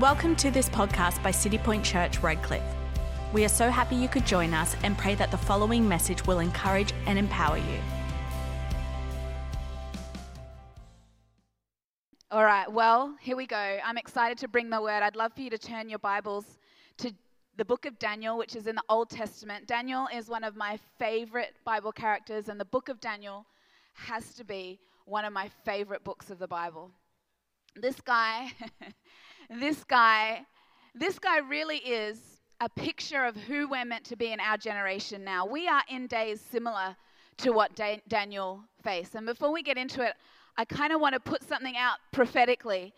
Welcome to this podcast by City Point Church, Redcliffe. We are so happy you could join us and pray that the following message will encourage and empower you. All right, well, here we go. I'm excited to bring the word. I'd love for you to turn your Bibles to the book of Daniel, which is in the Old Testament. Daniel is one of my favorite Bible characters, and the book of Daniel has to be one of my favorite books of the Bible. This guy, this guy, this guy really is a picture of who we're meant to be in our generation now. We are in days similar to what da- Daniel faced. And before we get into it, I kind of want to put something out prophetically,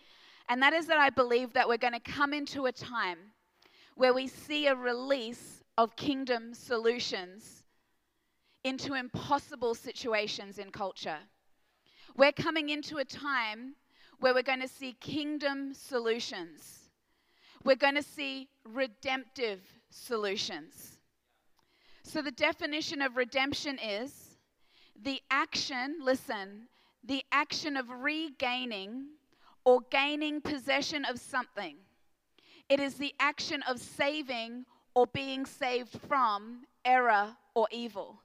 and that is that I believe that we're going to come into a time where we see a release of kingdom solutions into impossible situations in culture. We're coming into a time where we're going to see kingdom solutions. We're going to see redemptive solutions. So, the definition of redemption is the action, listen, the action of regaining or gaining possession of something. It is the action of saving or being saved from error or evil.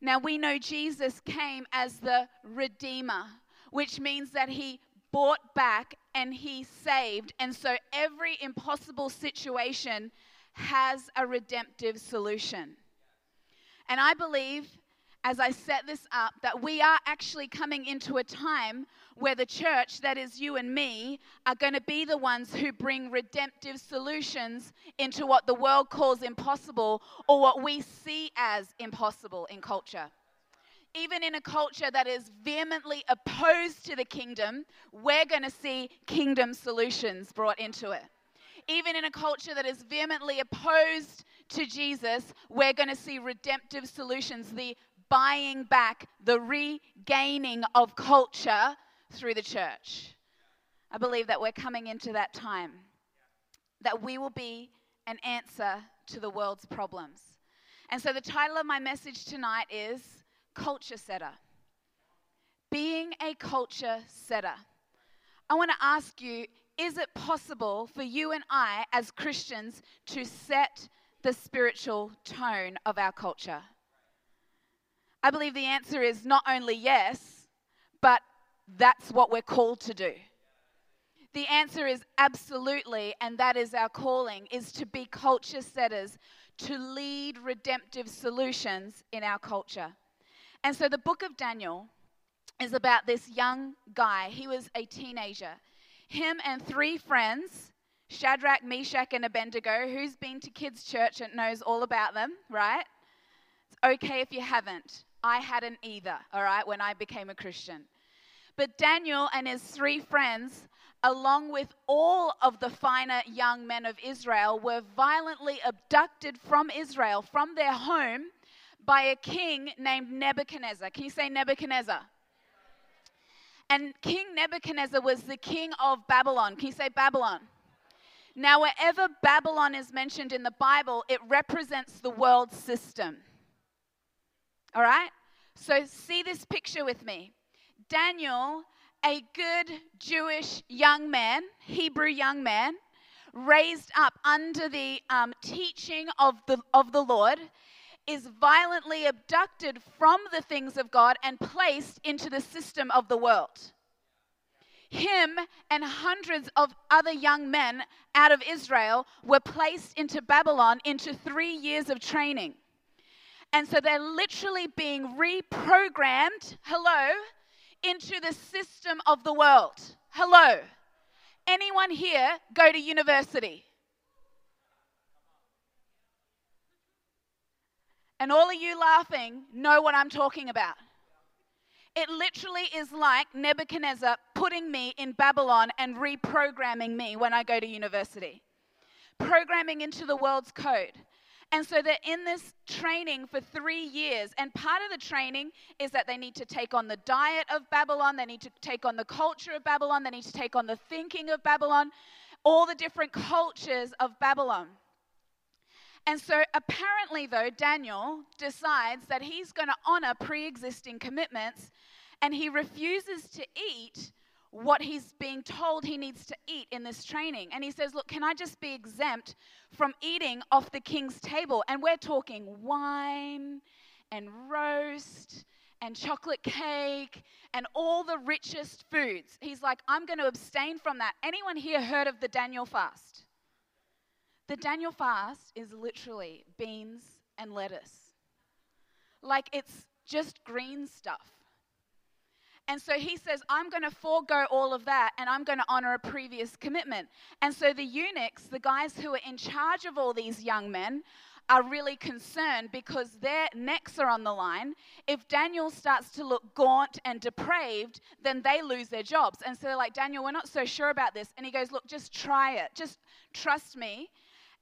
Now we know Jesus came as the Redeemer, which means that he bought back and he saved. And so every impossible situation has a redemptive solution. And I believe as I set this up that we are actually coming into a time where the church, that is you and me, are going to be the ones who bring redemptive solutions into what the world calls impossible or what we see as impossible in culture. Even in a culture that is vehemently opposed to the kingdom, we're going to see kingdom solutions brought into it. Even in a culture that is vehemently opposed to Jesus, we're going to see redemptive solutions, the buying back, the regaining of culture through the church. I believe that we're coming into that time, that we will be an answer to the world's problems. And so the title of my message tonight is Culture Setter. Being a culture setter. I want to ask you is it possible for you and I as Christians to set the spiritual tone of our culture? I believe the answer is not only yes, but that's what we're called to do. The answer is absolutely, and that is our calling, is to be culture setters, to lead redemptive solutions in our culture. And so the book of Daniel is about this young guy. He was a teenager. Him and three friends, Shadrach, Meshach, and Abednego, who's been to kids' church and knows all about them, right? It's okay if you haven't. I hadn't either, all right, when I became a Christian. But Daniel and his three friends, along with all of the finer young men of Israel, were violently abducted from Israel, from their home, by a king named Nebuchadnezzar. Can you say Nebuchadnezzar? And King Nebuchadnezzar was the king of Babylon. Can you say Babylon? Now, wherever Babylon is mentioned in the Bible, it represents the world system. All right? So see this picture with me. Daniel, a good Jewish young man, Hebrew young man, raised up under the um, teaching of the, of the Lord, is violently abducted from the things of God and placed into the system of the world. Him and hundreds of other young men out of Israel were placed into Babylon into three years of training. And so they're literally being reprogrammed, hello, into the system of the world. Hello. Anyone here go to university? And all of you laughing know what I'm talking about. It literally is like Nebuchadnezzar putting me in Babylon and reprogramming me when I go to university. Programming into the world's code. And so they're in this training for three years. And part of the training is that they need to take on the diet of Babylon, they need to take on the culture of Babylon, they need to take on the thinking of Babylon, all the different cultures of Babylon. And so apparently, though, Daniel decides that he's going to honor pre existing commitments and he refuses to eat what he's being told he needs to eat in this training. And he says, Look, can I just be exempt from eating off the king's table? And we're talking wine and roast and chocolate cake and all the richest foods. He's like, I'm going to abstain from that. Anyone here heard of the Daniel fast? The Daniel fast is literally beans and lettuce. Like it's just green stuff. And so he says, I'm going to forego all of that and I'm going to honor a previous commitment. And so the eunuchs, the guys who are in charge of all these young men, are really concerned because their necks are on the line. If Daniel starts to look gaunt and depraved, then they lose their jobs. And so they're like, Daniel, we're not so sure about this. And he goes, Look, just try it. Just trust me.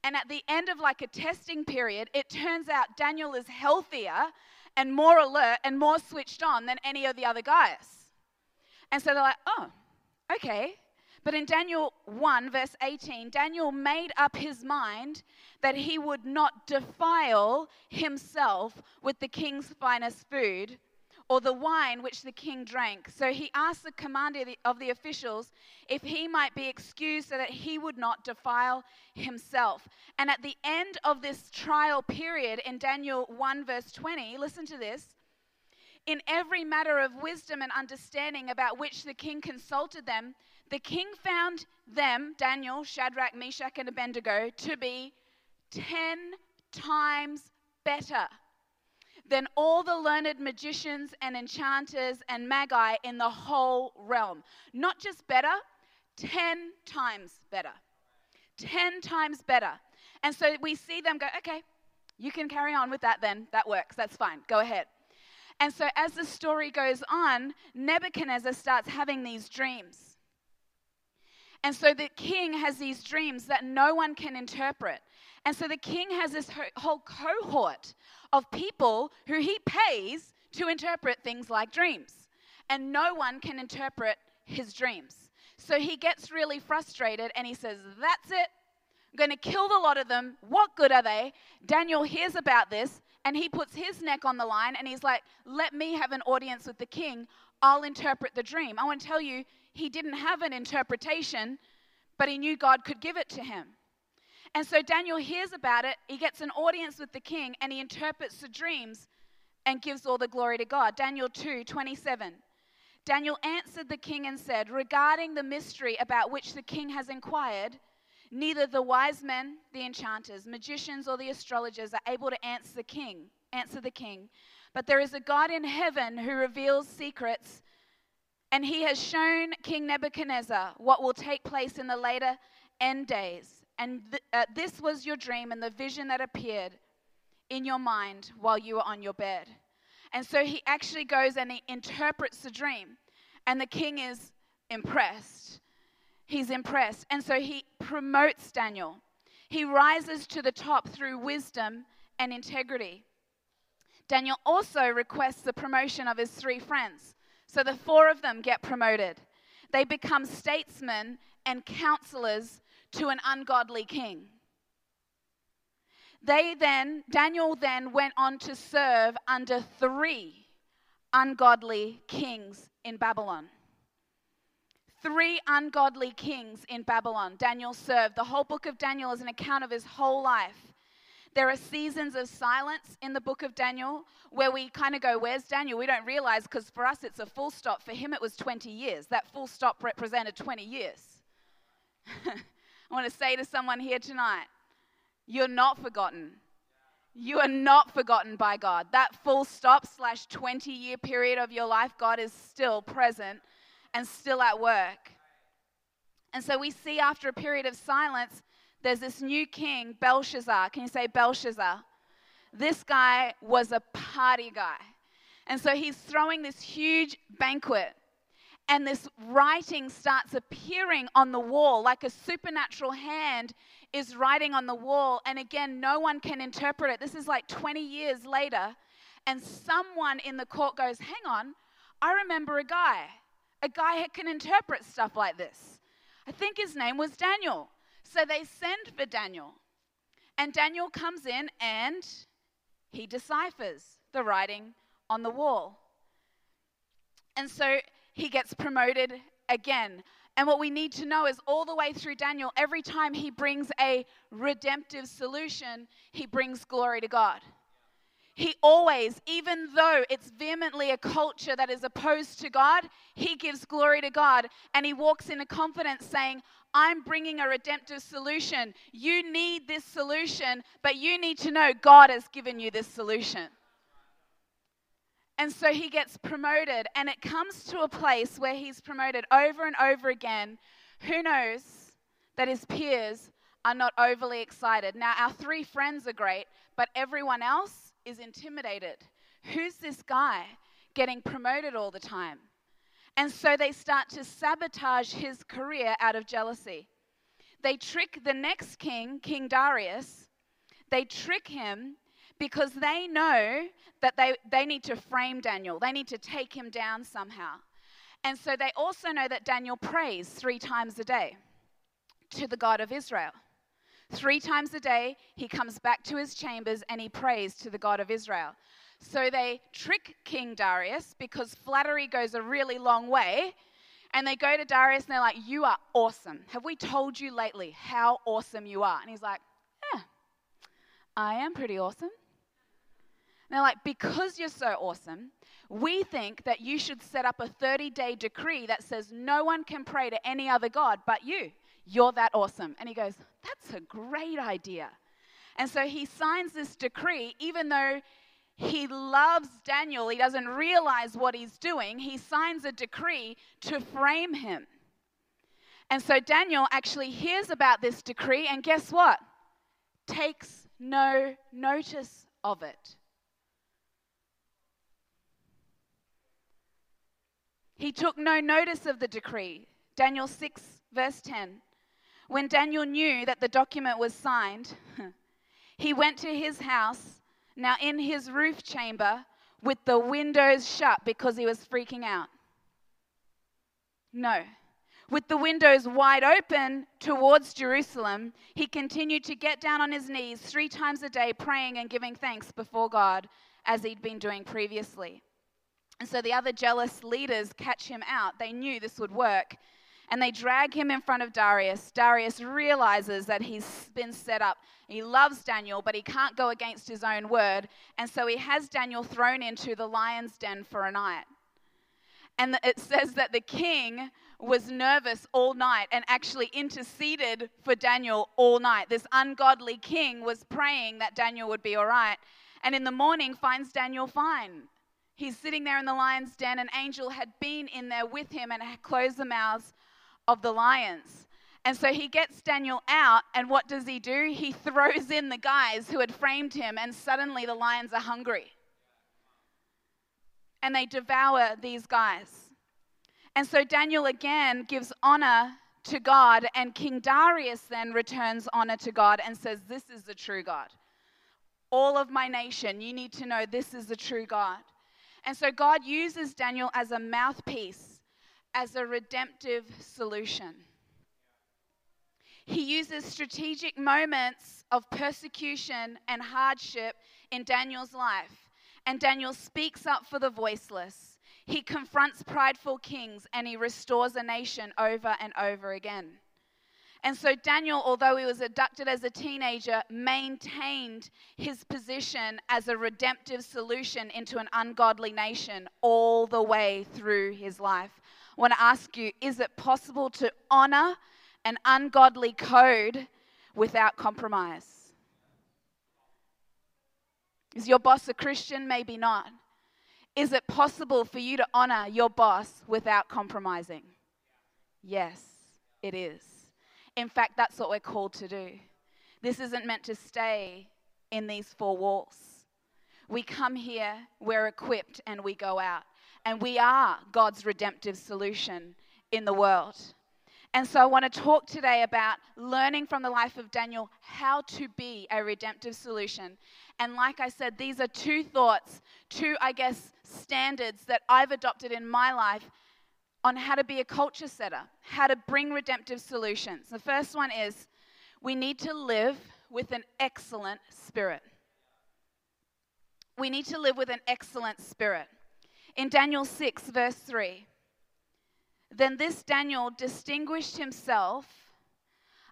And at the end of like a testing period, it turns out Daniel is healthier and more alert and more switched on than any of the other guys. And so they're like, oh, okay. But in Daniel 1, verse 18, Daniel made up his mind that he would not defile himself with the king's finest food or the wine which the king drank. So he asked the commander of the officials if he might be excused so that he would not defile himself. And at the end of this trial period in Daniel 1, verse 20, listen to this. In every matter of wisdom and understanding about which the king consulted them, the king found them, Daniel, Shadrach, Meshach, and Abednego, to be ten times better than all the learned magicians and enchanters and magi in the whole realm. Not just better, 10 times better. 10 times better. And so we see them go, okay, you can carry on with that then. That works. That's fine. Go ahead. And so as the story goes on, Nebuchadnezzar starts having these dreams. And so the king has these dreams that no one can interpret. And so the king has this whole cohort of people who he pays to interpret things like dreams. And no one can interpret his dreams. So he gets really frustrated and he says, That's it. I'm going to kill the lot of them. What good are they? Daniel hears about this and he puts his neck on the line and he's like, Let me have an audience with the king. I'll interpret the dream. I want to tell you, he didn't have an interpretation, but he knew God could give it to him. And so Daniel hears about it, he gets an audience with the king, and he interprets the dreams and gives all the glory to God. Daniel 2 27. Daniel answered the king and said, Regarding the mystery about which the king has inquired, neither the wise men, the enchanters, magicians, or the astrologers are able to answer the king, answer the king. But there is a God in heaven who reveals secrets, and he has shown King Nebuchadnezzar what will take place in the later end days. And th- uh, this was your dream and the vision that appeared in your mind while you were on your bed. And so he actually goes and he interprets the dream. And the king is impressed. He's impressed. And so he promotes Daniel. He rises to the top through wisdom and integrity. Daniel also requests the promotion of his three friends. So the four of them get promoted. They become statesmen and counselors to an ungodly king. They then, Daniel then went on to serve under three ungodly kings in Babylon. Three ungodly kings in Babylon. Daniel served. The whole book of Daniel is an account of his whole life. There are seasons of silence in the book of Daniel where we kind of go, Where's Daniel? We don't realize because for us it's a full stop. For him it was 20 years. That full stop represented 20 years. I want to say to someone here tonight, you're not forgotten. You are not forgotten by God. That full stop slash 20 year period of your life, God is still present and still at work. And so we see after a period of silence, there's this new king, Belshazzar. Can you say Belshazzar? This guy was a party guy. And so he's throwing this huge banquet and this writing starts appearing on the wall like a supernatural hand is writing on the wall. And again no one can interpret it. This is like 20 years later. And someone in the court goes hang on i remember a guy. A guy who can interpret stuff like this. I think his name was daniel. So they send for daniel. And daniel comes in and he deciphers the writing on the wall. And so he gets promoted again. And what we need to know is all the way through Daniel, every time he brings a redemptive solution, he brings glory to God. He always, even though it's vehemently a culture that is opposed to God, he gives glory to God and he walks in a confidence saying, I'm bringing a redemptive solution. You need this solution, but you need to know God has given you this solution. And so he gets promoted, and it comes to a place where he's promoted over and over again. Who knows that his peers are not overly excited? Now, our three friends are great, but everyone else is intimidated. Who's this guy getting promoted all the time? And so they start to sabotage his career out of jealousy. They trick the next king, King Darius, they trick him because they know that they, they need to frame Daniel, they need to take him down somehow. And so they also know that Daniel prays three times a day to the God of Israel. Three times a day, he comes back to his chambers and he prays to the God of Israel. So they trick King Darius because flattery goes a really long way. And they go to Darius and they're like, You are awesome. Have we told you lately how awesome you are? And he's like, Yeah, I am pretty awesome. They're like, Because you're so awesome, we think that you should set up a 30 day decree that says no one can pray to any other God but you. You're that awesome. And he goes, That's a great idea. And so he signs this decree, even though he loves Daniel, he doesn't realize what he's doing. He signs a decree to frame him. And so Daniel actually hears about this decree, and guess what? Takes no notice of it. He took no notice of the decree. Daniel 6, verse 10. When Daniel knew that the document was signed, he went to his house, now in his roof chamber, with the windows shut because he was freaking out. No. With the windows wide open towards Jerusalem, he continued to get down on his knees three times a day, praying and giving thanks before God as he'd been doing previously. And so the other jealous leaders catch him out. They knew this would work and they drag him in front of Darius. Darius realizes that he's been set up. He loves Daniel, but he can't go against his own word. And so he has Daniel thrown into the lion's den for a night. And it says that the king was nervous all night and actually interceded for Daniel all night. This ungodly king was praying that Daniel would be all right. And in the morning, finds Daniel fine. He's sitting there in the lion's den. An angel had been in there with him and had closed the mouths of the lions. And so he gets Daniel out, and what does he do? He throws in the guys who had framed him, and suddenly the lions are hungry. And they devour these guys. And so Daniel again gives honor to God, and King Darius then returns honor to God and says, This is the true God. All of my nation, you need to know this is the true God. And so God uses Daniel as a mouthpiece as a redemptive solution. He uses strategic moments of persecution and hardship in Daniel's life, and Daniel speaks up for the voiceless. He confronts prideful kings and he restores a nation over and over again. And so Daniel, although he was abducted as a teenager, maintained his position as a redemptive solution into an ungodly nation all the way through his life. I want to ask you is it possible to honor an ungodly code without compromise? Is your boss a Christian? Maybe not. Is it possible for you to honor your boss without compromising? Yes, it is. In fact, that's what we're called to do. This isn't meant to stay in these four walls. We come here, we're equipped, and we go out and we are God's redemptive solution in the world. And so I want to talk today about learning from the life of Daniel how to be a redemptive solution. And like I said, these are two thoughts, two, I guess, standards that I've adopted in my life on how to be a culture setter, how to bring redemptive solutions. The first one is we need to live with an excellent spirit. We need to live with an excellent spirit. In Daniel 6, verse 3, Then this Daniel distinguished himself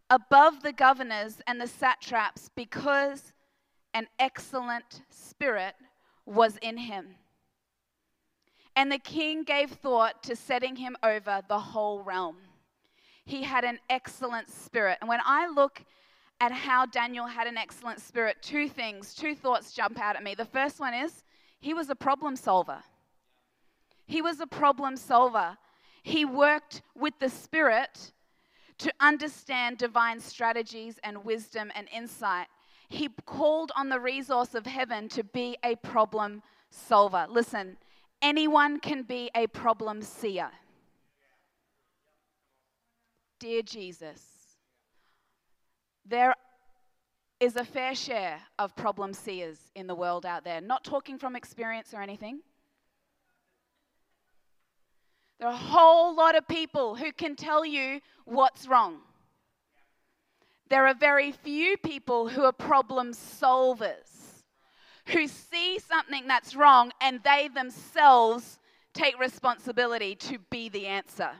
above the governors and the satraps because an excellent spirit was in him. And the king gave thought to setting him over the whole realm. He had an excellent spirit. And when I look at how Daniel had an excellent spirit, two things, two thoughts jump out at me. The first one is he was a problem solver. He was a problem solver. He worked with the Spirit to understand divine strategies and wisdom and insight. He called on the resource of heaven to be a problem solver. Listen, anyone can be a problem seer. Dear Jesus, there is a fair share of problem seers in the world out there. Not talking from experience or anything. There are a whole lot of people who can tell you what's wrong. There are very few people who are problem solvers, who see something that's wrong and they themselves take responsibility to be the answer.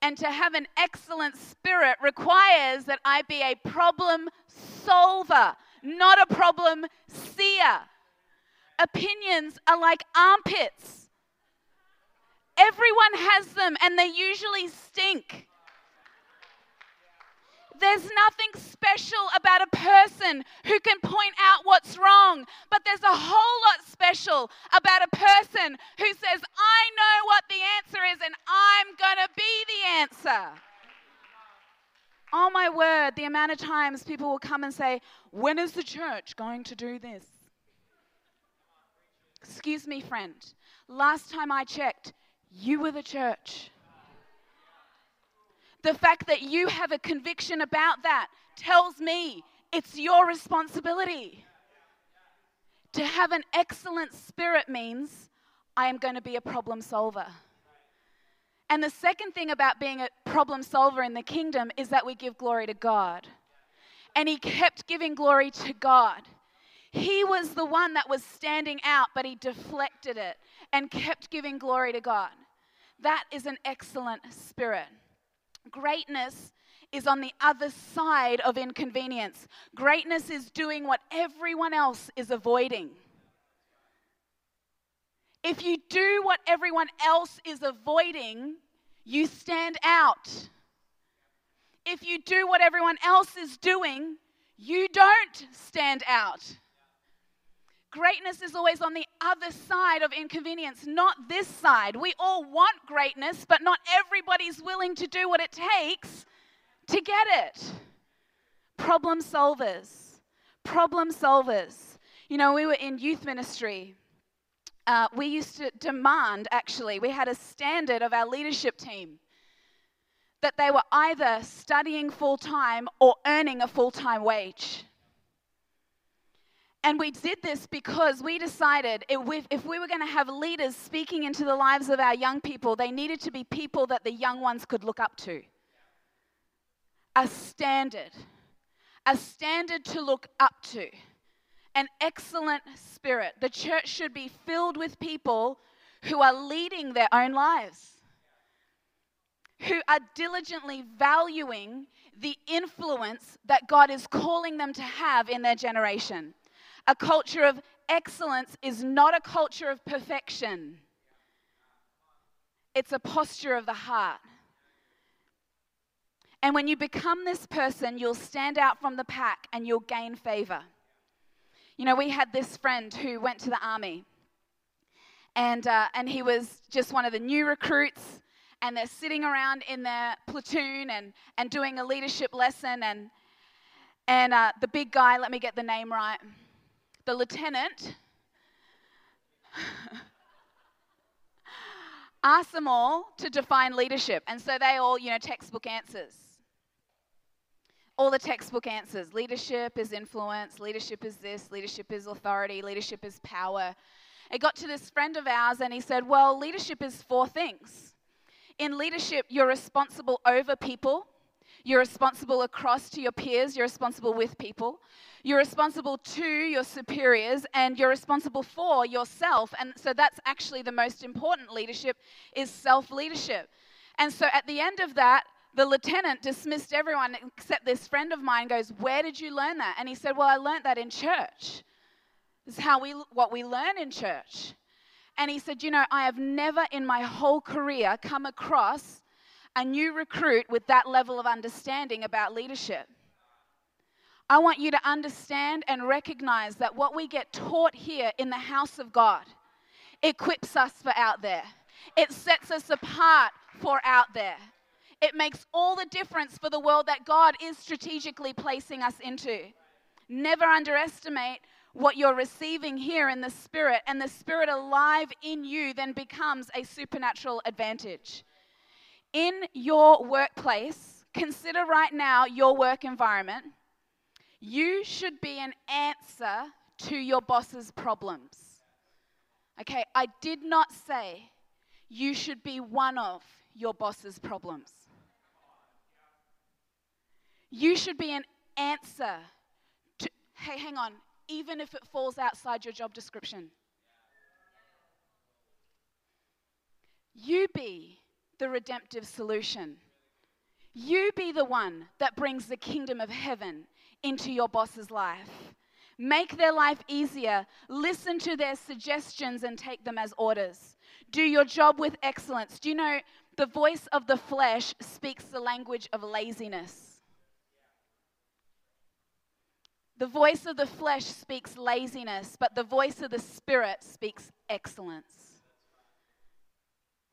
And to have an excellent spirit requires that I be a problem solver, not a problem seer. Opinions are like armpits. Everyone has them and they usually stink. There's nothing special about a person who can point out what's wrong, but there's a whole lot special about a person who says, I know what the answer is and I'm going to be the answer. Oh my word, the amount of times people will come and say, When is the church going to do this? Excuse me, friend. Last time I checked, you were the church. The fact that you have a conviction about that tells me it's your responsibility. To have an excellent spirit means I am going to be a problem solver. And the second thing about being a problem solver in the kingdom is that we give glory to God. And he kept giving glory to God. He was the one that was standing out, but he deflected it and kept giving glory to God. That is an excellent spirit. Greatness is on the other side of inconvenience. Greatness is doing what everyone else is avoiding. If you do what everyone else is avoiding, you stand out. If you do what everyone else is doing, you don't stand out. Greatness is always on the other side of inconvenience, not this side. We all want greatness, but not everybody's willing to do what it takes to get it. Problem solvers. Problem solvers. You know, we were in youth ministry. Uh, we used to demand, actually, we had a standard of our leadership team that they were either studying full time or earning a full time wage. And we did this because we decided if we were going to have leaders speaking into the lives of our young people, they needed to be people that the young ones could look up to. A standard, a standard to look up to, an excellent spirit. The church should be filled with people who are leading their own lives, who are diligently valuing the influence that God is calling them to have in their generation. A culture of excellence is not a culture of perfection, it's a posture of the heart. And when you become this person, you'll stand out from the pack and you'll gain favor. You know, we had this friend who went to the army, and, uh, and he was just one of the new recruits, and they're sitting around in their platoon and, and doing a leadership lesson. And, and uh, the big guy, let me get the name right the lieutenant asked them all to define leadership. And so they all, you know, textbook answers. All the textbook answers. Leadership is influence, leadership is this, leadership is authority, leadership is power. It got to this friend of ours and he said, Well, leadership is four things. In leadership, you're responsible over people, You're responsible across to your peers. You're responsible with people. You're responsible to your superiors and you're responsible for yourself. And so that's actually the most important leadership is self-leadership. And so at the end of that, the lieutenant dismissed everyone except this friend of mine goes, "Where did you learn that?" And he said, "Well, I learned that in church." This is how we what we learn in church. And he said, You know, I have never in my whole career come across a new recruit with that level of understanding about leadership. I want you to understand and recognize that what we get taught here in the house of God equips us for out there. It sets us apart for out there. It makes all the difference for the world that God is strategically placing us into. Never underestimate what you're receiving here in the Spirit, and the Spirit alive in you then becomes a supernatural advantage. In your workplace, consider right now your work environment. You should be an answer to your boss's problems. Okay, I did not say you should be one of your boss's problems. You should be an answer to, hey, hang on, even if it falls outside your job description. You be the redemptive solution. You be the one that brings the kingdom of heaven into your boss's life. Make their life easier. Listen to their suggestions and take them as orders. Do your job with excellence. Do you know the voice of the flesh speaks the language of laziness? The voice of the flesh speaks laziness, but the voice of the spirit speaks excellence.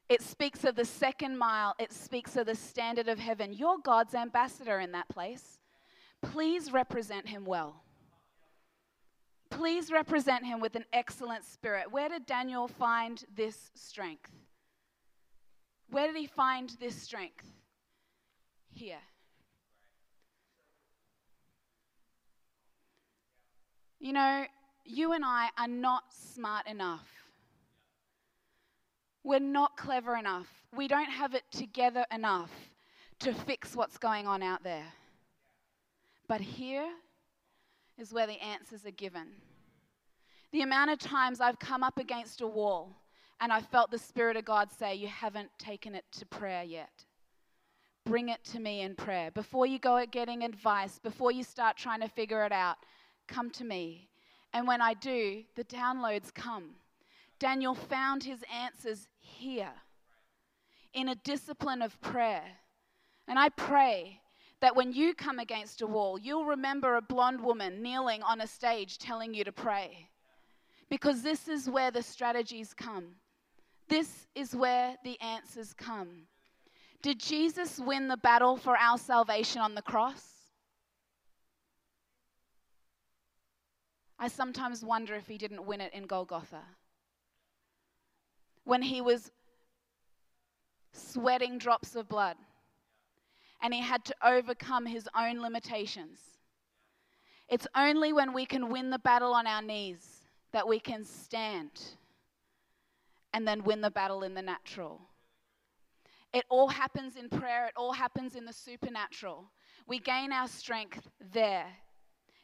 It speaks of the second mile, it speaks of the standard of heaven. You're God's ambassador in that place. Please represent him well. Please represent him with an excellent spirit. Where did Daniel find this strength? Where did he find this strength? Here. You know, you and I are not smart enough. We're not clever enough. We don't have it together enough to fix what's going on out there. But here is where the answers are given. The amount of times I've come up against a wall and I felt the Spirit of God say, You haven't taken it to prayer yet. Bring it to me in prayer. Before you go at getting advice, before you start trying to figure it out, come to me. And when I do, the downloads come. Daniel found his answers here in a discipline of prayer. And I pray that when you come against a wall, you'll remember a blonde woman kneeling on a stage telling you to pray. Because this is where the strategies come. This is where the answers come. Did Jesus win the battle for our salvation on the cross? I sometimes wonder if he didn't win it in Golgotha. When he was sweating drops of blood and he had to overcome his own limitations. It's only when we can win the battle on our knees that we can stand and then win the battle in the natural. It all happens in prayer, it all happens in the supernatural. We gain our strength there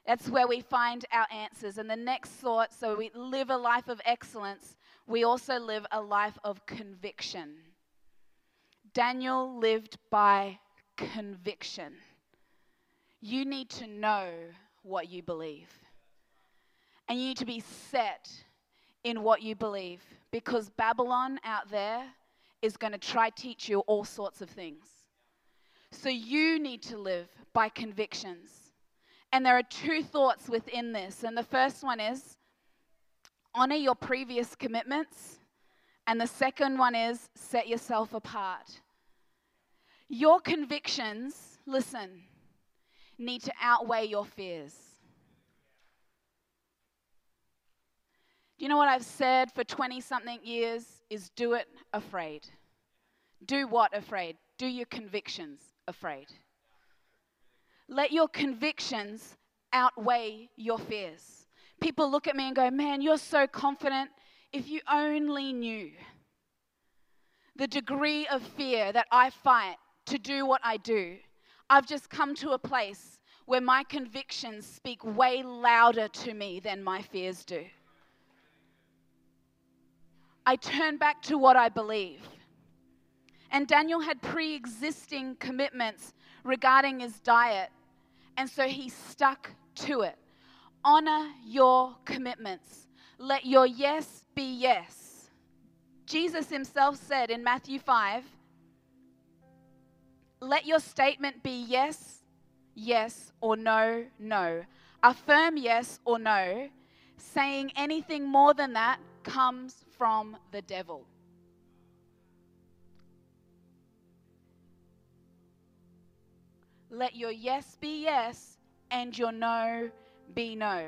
that's where we find our answers. And the next thought so we live a life of excellence, we also live a life of conviction. Daniel lived by conviction. You need to know what you believe. And you need to be set in what you believe because Babylon out there is going to try teach you all sorts of things. So you need to live by convictions. And there are two thoughts within this. And the first one is honor your previous commitments. And the second one is set yourself apart. Your convictions, listen, need to outweigh your fears. Do you know what I've said for 20 something years? Is do it afraid. Do what afraid? Do your convictions afraid. Let your convictions outweigh your fears. People look at me and go, Man, you're so confident. If you only knew the degree of fear that I fight to do what I do, I've just come to a place where my convictions speak way louder to me than my fears do. I turn back to what I believe. And Daniel had pre existing commitments regarding his diet, and so he stuck to it. Honor your commitments. Let your yes be yes. Jesus himself said in Matthew 5 let your statement be yes, yes, or no, no. A firm yes or no. Saying anything more than that comes from the devil. Let your yes be yes and your no be no.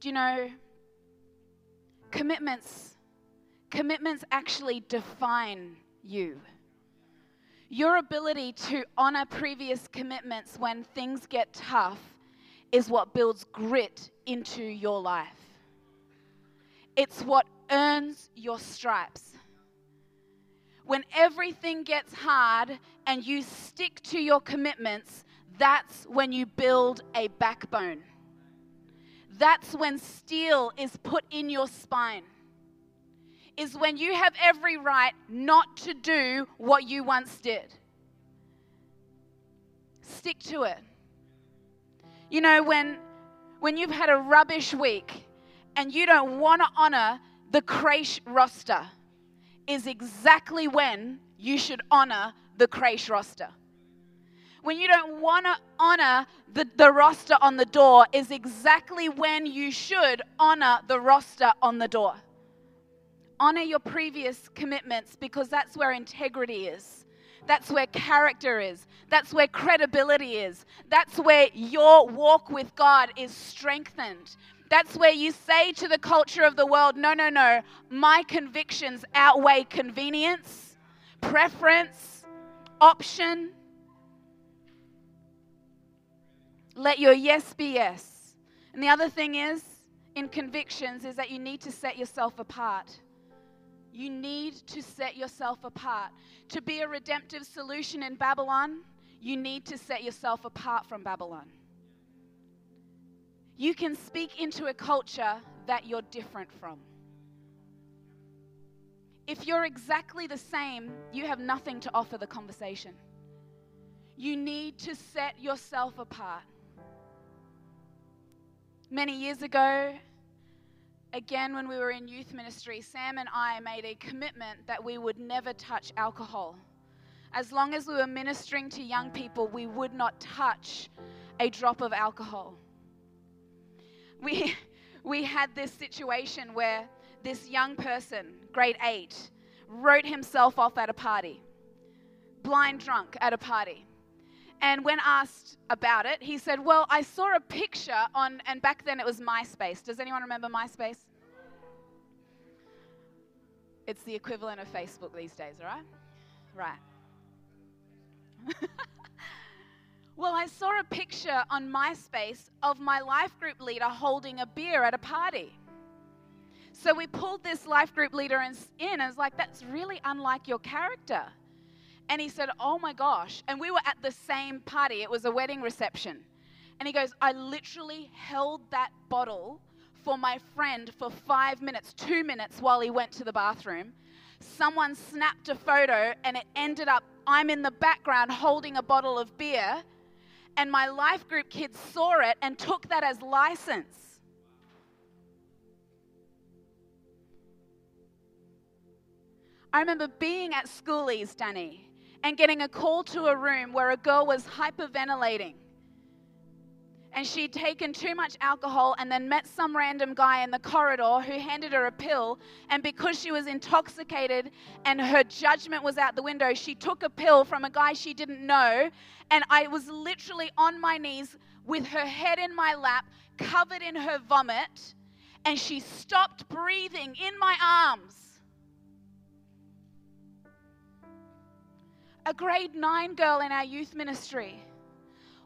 Do you know commitments commitments actually define you. Your ability to honor previous commitments when things get tough is what builds grit into your life. It's what earns your stripes. When everything gets hard and you stick to your commitments, that's when you build a backbone. That's when steel is put in your spine. Is when you have every right not to do what you once did. Stick to it. You know, when, when you've had a rubbish week and you don't want to honor the creche roster, is exactly when you should honor the creche roster when you don't want to honor the, the roster on the door, is exactly when you should honor the roster on the door. Honor your previous commitments because that's where integrity is. That's where character is. That's where credibility is. That's where your walk with God is strengthened. That's where you say to the culture of the world, no, no, no, my convictions outweigh convenience, preference, option. Let your yes be yes. And the other thing is, in convictions, is that you need to set yourself apart. You need to set yourself apart. To be a redemptive solution in Babylon, you need to set yourself apart from Babylon. You can speak into a culture that you're different from. If you're exactly the same, you have nothing to offer the conversation. You need to set yourself apart. Many years ago, again, when we were in youth ministry, Sam and I made a commitment that we would never touch alcohol. As long as we were ministering to young people, we would not touch a drop of alcohol. We, we had this situation where this young person, grade eight, wrote himself off at a party, blind drunk at a party. And when asked about it, he said, Well, I saw a picture on, and back then it was MySpace. Does anyone remember MySpace? It's the equivalent of Facebook these days, right? Right. well, I saw a picture on MySpace of my life group leader holding a beer at a party. So we pulled this life group leader in, and it's like, that's really unlike your character. And he said, Oh my gosh. And we were at the same party, it was a wedding reception. And he goes, I literally held that bottle for my friend for five minutes, two minutes while he went to the bathroom. Someone snapped a photo, and it ended up I'm in the background holding a bottle of beer. And my life group kids saw it and took that as license. I remember being at schoolies, Danny, and getting a call to a room where a girl was hyperventilating. And she'd taken too much alcohol and then met some random guy in the corridor who handed her a pill. And because she was intoxicated and her judgment was out the window, she took a pill from a guy she didn't know. And I was literally on my knees with her head in my lap, covered in her vomit. And she stopped breathing in my arms. A grade nine girl in our youth ministry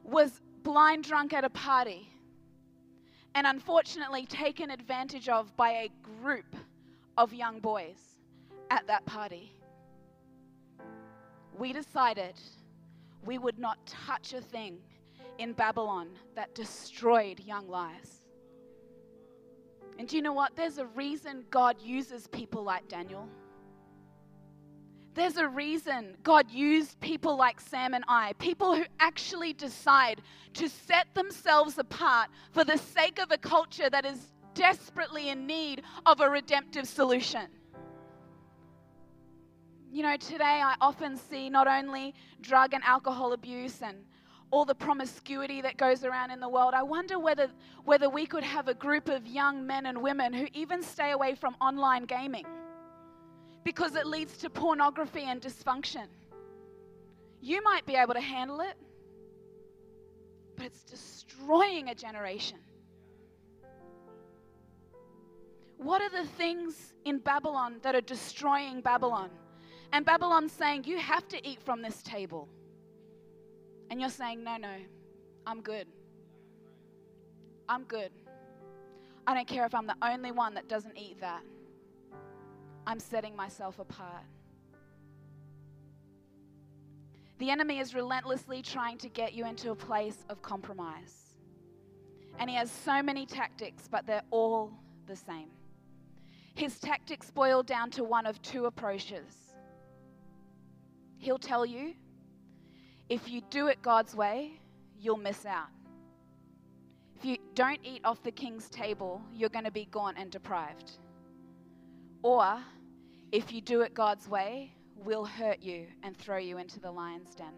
was blind drunk at a party and unfortunately taken advantage of by a group of young boys at that party. We decided we would not touch a thing in Babylon that destroyed young lives. And do you know what? There's a reason God uses people like Daniel. There's a reason God used people like Sam and I, people who actually decide to set themselves apart for the sake of a culture that is desperately in need of a redemptive solution. You know, today I often see not only drug and alcohol abuse and all the promiscuity that goes around in the world. I wonder whether, whether we could have a group of young men and women who even stay away from online gaming because it leads to pornography and dysfunction. You might be able to handle it, but it's destroying a generation. What are the things in Babylon that are destroying Babylon? And Babylon's saying, You have to eat from this table. And you're saying, No, no, I'm good. I'm good. I don't care if I'm the only one that doesn't eat that. I'm setting myself apart. The enemy is relentlessly trying to get you into a place of compromise. And he has so many tactics, but they're all the same. His tactics boil down to one of two approaches. He'll tell you, if you do it God's way, you'll miss out. If you don't eat off the king's table, you're going to be gaunt and deprived. Or, if you do it God's way, we'll hurt you and throw you into the lion's den.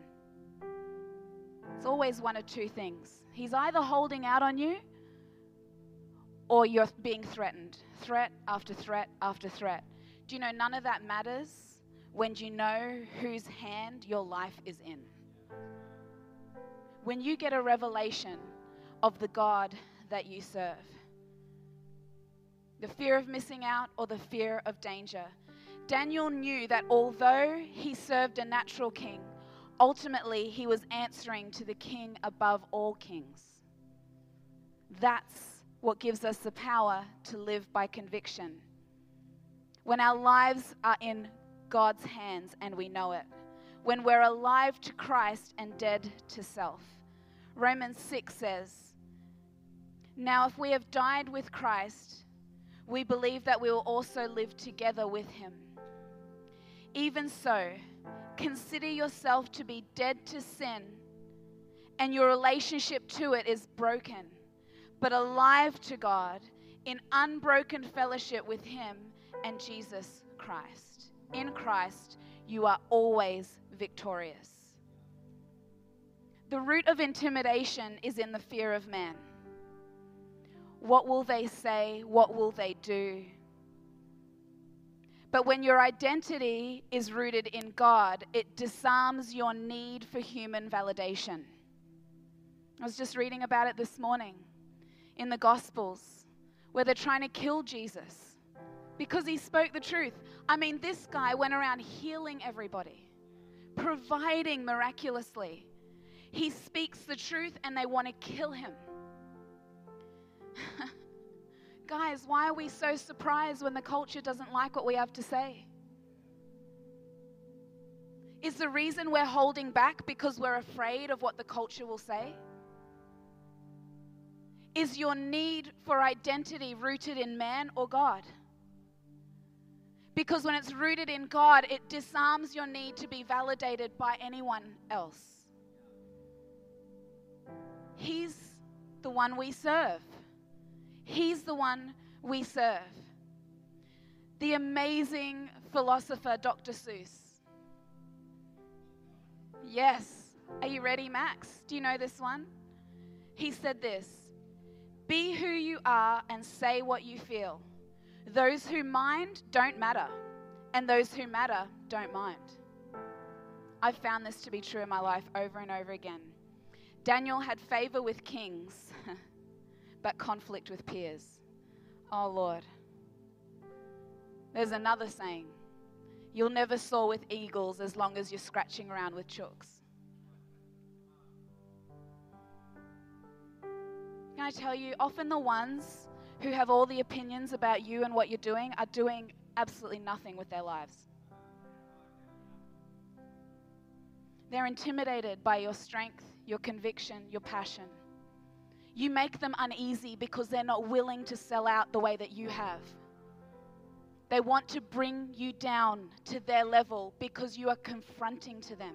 It's always one of two things. He's either holding out on you or you're being threatened. Threat after threat after threat. Do you know none of that matters when you know whose hand your life is in? When you get a revelation of the God that you serve the fear of missing out or the fear of danger. Daniel knew that although he served a natural king, ultimately he was answering to the king above all kings. That's what gives us the power to live by conviction. When our lives are in God's hands and we know it, when we're alive to Christ and dead to self. Romans 6 says, Now if we have died with Christ, we believe that we will also live together with him. Even so, consider yourself to be dead to sin, and your relationship to it is broken, but alive to God in unbroken fellowship with him and Jesus Christ. In Christ, you are always victorious. The root of intimidation is in the fear of man. What will they say? What will they do? But when your identity is rooted in God, it disarms your need for human validation. I was just reading about it this morning in the Gospels where they're trying to kill Jesus because he spoke the truth. I mean, this guy went around healing everybody, providing miraculously. He speaks the truth and they want to kill him. Guys, why are we so surprised when the culture doesn't like what we have to say? Is the reason we're holding back because we're afraid of what the culture will say? Is your need for identity rooted in man or God? Because when it's rooted in God, it disarms your need to be validated by anyone else. He's the one we serve. He's the one we serve. The amazing philosopher Dr. Seuss. Yes. Are you ready, Max? Do you know this one? He said this Be who you are and say what you feel. Those who mind don't matter, and those who matter don't mind. I've found this to be true in my life over and over again. Daniel had favor with kings. but conflict with peers. Oh, Lord. There's another saying you'll never soar with eagles as long as you're scratching around with chooks. Can I tell you, often the ones who have all the opinions about you and what you're doing are doing absolutely nothing with their lives. They're intimidated by your strength, your conviction, your passion. You make them uneasy because they're not willing to sell out the way that you have. They want to bring you down to their level because you are confronting to them.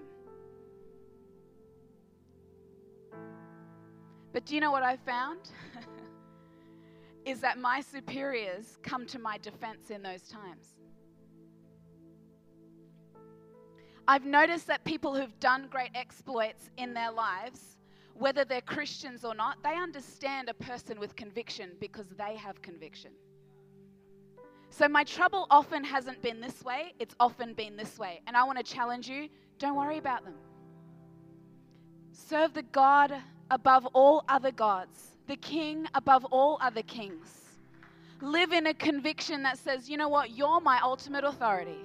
But do you know what I found? is that my superiors come to my defense in those times. I've noticed that people who've done great exploits in their lives, whether they're Christians or not, they understand a person with conviction because they have conviction. So my trouble often hasn't been this way, it's often been this way. And I want to challenge you don't worry about them. Serve the God above all other gods, the King above all other kings. Live in a conviction that says, you know what, you're my ultimate authority.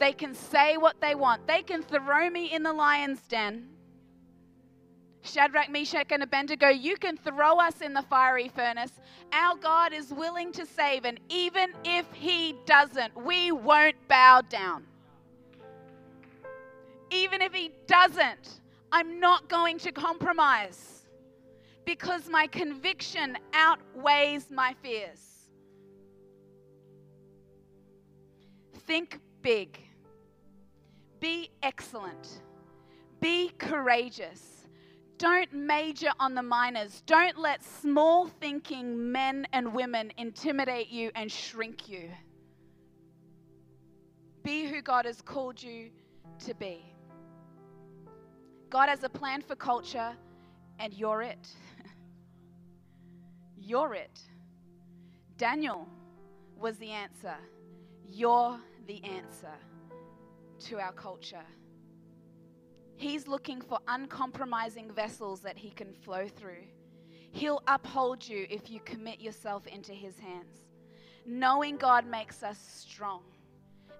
They can say what they want, they can throw me in the lion's den. Shadrach, Meshach, and Abednego, you can throw us in the fiery furnace. Our God is willing to save, and even if He doesn't, we won't bow down. Even if He doesn't, I'm not going to compromise because my conviction outweighs my fears. Think big, be excellent, be courageous. Don't major on the minors. Don't let small thinking men and women intimidate you and shrink you. Be who God has called you to be. God has a plan for culture, and you're it. You're it. Daniel was the answer. You're the answer to our culture. He's looking for uncompromising vessels that he can flow through. He'll uphold you if you commit yourself into his hands. Knowing God makes us strong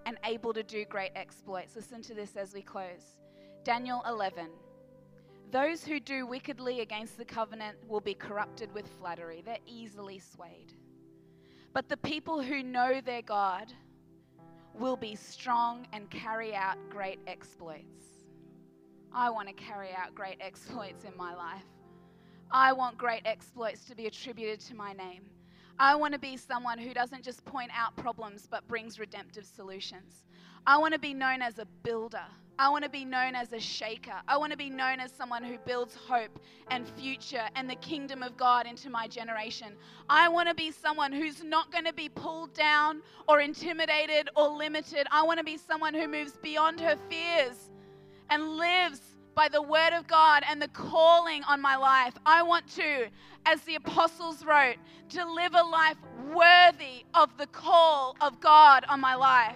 and able to do great exploits. Listen to this as we close. Daniel 11. Those who do wickedly against the covenant will be corrupted with flattery. They're easily swayed. But the people who know their God will be strong and carry out great exploits. I want to carry out great exploits in my life. I want great exploits to be attributed to my name. I want to be someone who doesn't just point out problems but brings redemptive solutions. I want to be known as a builder. I want to be known as a shaker. I want to be known as someone who builds hope and future and the kingdom of God into my generation. I want to be someone who's not going to be pulled down or intimidated or limited. I want to be someone who moves beyond her fears and lives by the word of God and the calling on my life. I want to, as the apostles wrote, to live a life worthy of the call of God on my life.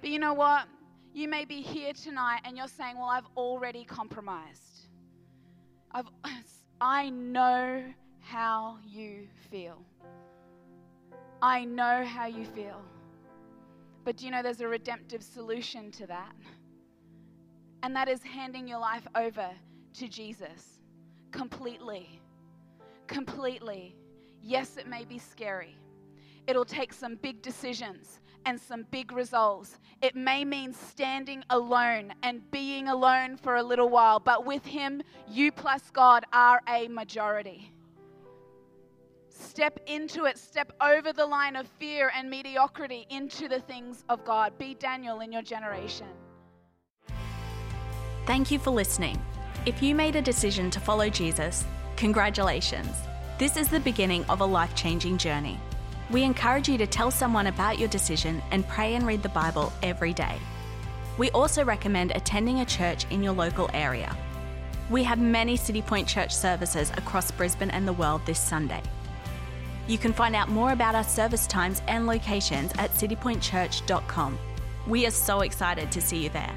But you know what? You may be here tonight and you're saying, Well, I've already compromised. I've, I know how you feel. I know how you feel. But do you know there's a redemptive solution to that? And that is handing your life over to Jesus completely. Completely. Yes, it may be scary. It'll take some big decisions and some big resolves. It may mean standing alone and being alone for a little while, but with Him, you plus God are a majority. Step into it, step over the line of fear and mediocrity into the things of God. Be Daniel in your generation. Thank you for listening. If you made a decision to follow Jesus, congratulations. This is the beginning of a life changing journey. We encourage you to tell someone about your decision and pray and read the Bible every day. We also recommend attending a church in your local area. We have many Citipointe Church services across Brisbane and the world this Sunday. You can find out more about our service times and locations at citipointechurch.com. We are so excited to see you there.